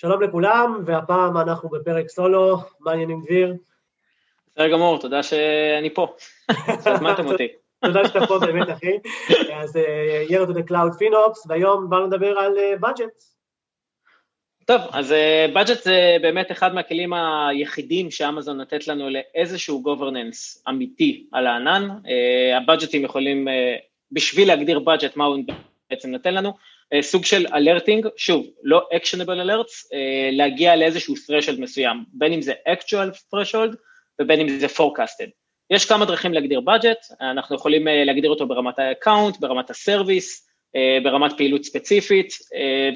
שלום לכולם, והפעם אנחנו בפרק סולו, מה העניינים דביר? בסדר גמור, תודה שאני פה, שהזמנתם אותי. תודה שאתה פה באמת אחי, אז לנו את Cloud FinOps, והיום באנו לדבר על budget. טוב, אז budget זה באמת אחד מהכלים היחידים שאמזון נותנת לנו לאיזשהו governance אמיתי על הענן, הבאג'טים יכולים, בשביל להגדיר budget מה הוא בעצם נותן לנו, סוג של אלרטינג, שוב, לא actionable alerts, להגיע לאיזשהו threshold מסוים, בין אם זה actual threshold ובין אם זה forecasted. יש כמה דרכים להגדיר budget, אנחנו יכולים להגדיר אותו ברמת ה-account, ברמת ה-service, ברמת פעילות ספציפית,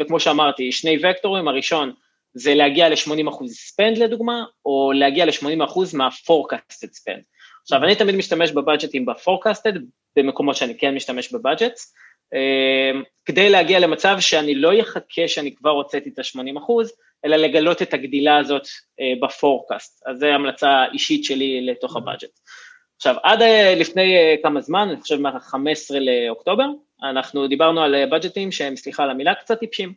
וכמו שאמרתי, שני וקטורים, הראשון זה להגיע ל-80% spend לדוגמה, או להגיע ל-80% מה-forecasted spend. עכשיו, אני תמיד משתמש בבאג'טים ב-forecasted, במקומות שאני כן משתמש ב budgets, כדי להגיע למצב שאני לא אחכה שאני כבר הוצאתי את ה-80 אחוז, אלא לגלות את הגדילה הזאת ב forecast, אז זו המלצה אישית שלי לתוך ה budget. עכשיו, עד לפני כמה זמן, אני חושב מה-15 לאוקטובר, אנחנו דיברנו על budgetים שהם, סליחה על המילה, קצת טיפשים,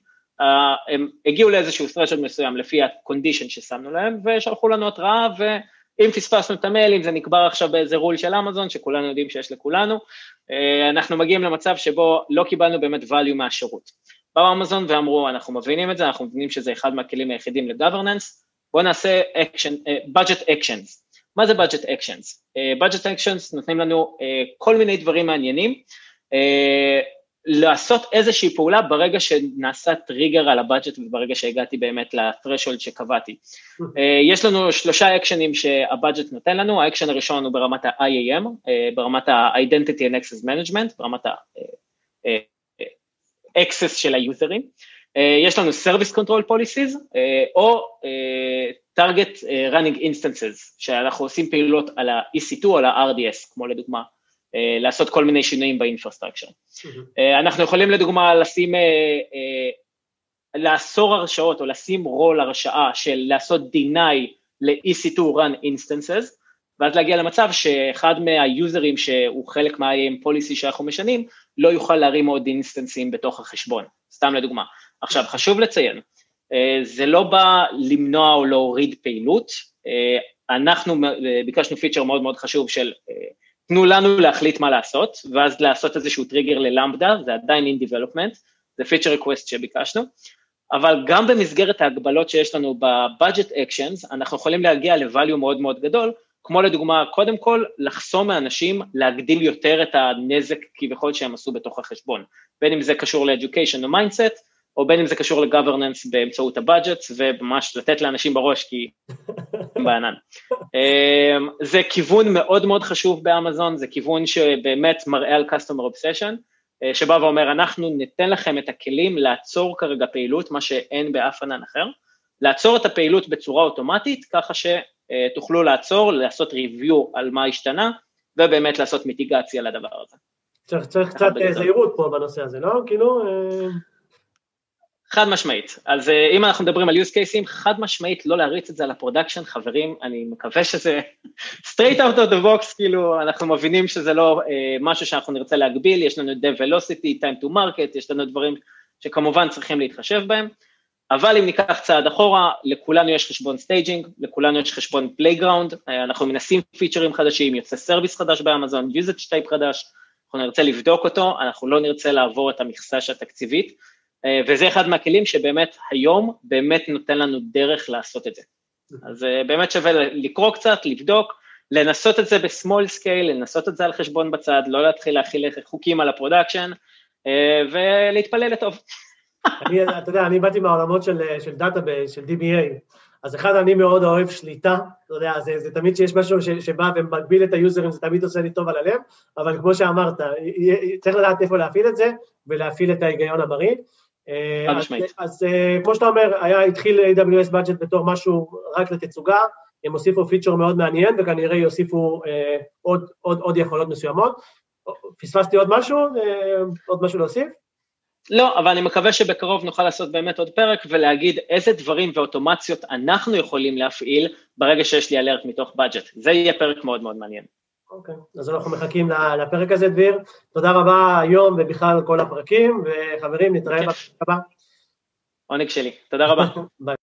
הם הגיעו לאיזשהו threshold מסוים לפי ה-condition ששמנו להם, ושלחו לנו התראה, ואם פספסנו את המייל, אם זה נקבר עכשיו באיזה רול של אמזון, שכולנו יודעים שיש לכולנו, אנחנו מגיעים למצב שבו לא קיבלנו באמת value מהשירות. באו אמזון ואמרו, אנחנו מבינים את זה, אנחנו מבינים שזה אחד מהכלים היחידים ל-governance, בואו נעשה action, uh, budget actions. מה זה budget actions? Uh, budget actions נותנים לנו כל מיני דברים מעניינים, לעשות איזושהי פעולה ברגע שנעשה טריגר על ה budget וברגע שהגעתי באמת ל-threshold שקבעתי. יש לנו שלושה actionים שה budget נותן לנו, האקשן הראשון הוא ברמת ה-IAM, ברמת ה-Identity and Access Management, ברמת ה-Access של ה userים, יש לנו Service Control Policies או target running instances, שאנחנו עושים פעילות על ה-EC2 או על ה-RDS, כמו לדוגמה לעשות כל מיני שינויים ב infrastructure. אנחנו יכולים לדוגמה לשים, לאסור הרשאות או לשים רול הרשאה של לעשות deny ל-EC2 run instances, ואז להגיע למצב שאחד מה userים שהוא חלק מה-IAM policy שאנחנו משנים, לא יוכל להרים עוד instanceים בתוך החשבון, סתם לדוגמה. עכשיו, חשוב לציין, זה לא בא למנוע או להוריד פעילות, אנחנו ביקשנו feature מאוד מאוד חשוב של תנו לנו להחליט מה לעשות, ואז לעשות איזשהו trigger ל Lambda, זה עדיין in development, זה feature request שביקשנו, אבל גם במסגרת ההגבלות שיש לנו ב-budget actions, אנחנו יכולים להגיע ל-value מאוד מאוד גדול, כמו לדוגמה, קודם כל, לחסום מאנשים להגדיל יותר את הנזק כביכול שהם עשו בתוך החשבון, בין אם זה קשור ל-education או mindset, או בין אם זה קשור ל-governance באמצעות ה-budget, וממש לתת לאנשים בראש כי הם בענן. זה כיוון מאוד מאוד חשוב באמזון, זה כיוון שבאמת מראה על customer obsession, שבא ואומר, אנחנו ניתן לכם את הכלים לעצור כרגע פעילות, מה שאין באף ענן אחר, לעצור את הפעילות בצורה אוטומטית, ככה שתוכלו לעצור, לעשות review על מה השתנה, ובאמת לעשות mitigation לדבר הזה. צריך, צריך קצת זהירות פה בנושא הזה, לא? כאילו... חד משמעית, אז אם אנחנו מדברים על use cases, חד משמעית לא להריץ את זה על ה production, חברים, אני מקווה שזה straight out of the box, כאילו אנחנו מבינים שזה לא אה, משהו שאנחנו נרצה להגביל, יש לנו dev velocity, time to market, יש לנו דברים שכמובן צריכים להתחשב בהם, אבל אם ניקח צעד אחורה, לכולנו יש חשבון staging, לכולנו יש חשבון playground, אנחנו מנסים featureים חדשים, יוצא service חדש באמזון, usage type חדש, אנחנו נרצה לבדוק אותו, אנחנו לא נרצה לעבור את המכסה התקציבית, וזה אחד מהכלים שבאמת היום באמת נותן לנו דרך לעשות את זה. אז באמת שווה לקרוא קצת, לבדוק, לנסות את זה ב small scale, לנסות את זה על חשבון בצד, לא להתחיל להחיל חוקים על ה production, ולהתפלל לטוב. אני, אתה יודע, אני באתי מהעולמות של, של database, של DBA, אז אחד, אני מאוד אוהב שליטה, אתה יודע, זה, זה תמיד שיש משהו ש, שבא ומגביל את ה userים, זה תמיד עושה לי טוב על הלב, אבל כמו שאמרת, צריך לדעת איפה להפעיל את זה, ולהפעיל את ההיגיון הבריא. אז, אז כמו שאתה אומר, היה, התחיל AWS budget בתור משהו רק לתצוגה, הם הוסיפו feature מאוד מעניין, וכנראה יוסיפו אה, עוד, עוד, עוד יכולות מסוימות. פספסתי עוד משהו? אה, עוד משהו להוסיף? לא, אבל אני מקווה שבקרוב נוכל לעשות באמת עוד פרק ולהגיד איזה דברים ואוטומציות אנחנו יכולים להפעיל ברגע שיש לי אלרט מתוך budget. זה יהיה פרק מאוד מאוד מעניין. אוקיי, okay. אז אנחנו מחכים לפרק הזה, דביר. תודה רבה היום ובכלל כל הפרקים, וחברים, נתראה. בפרק הבא. עונג שלי, תודה רבה. ביי.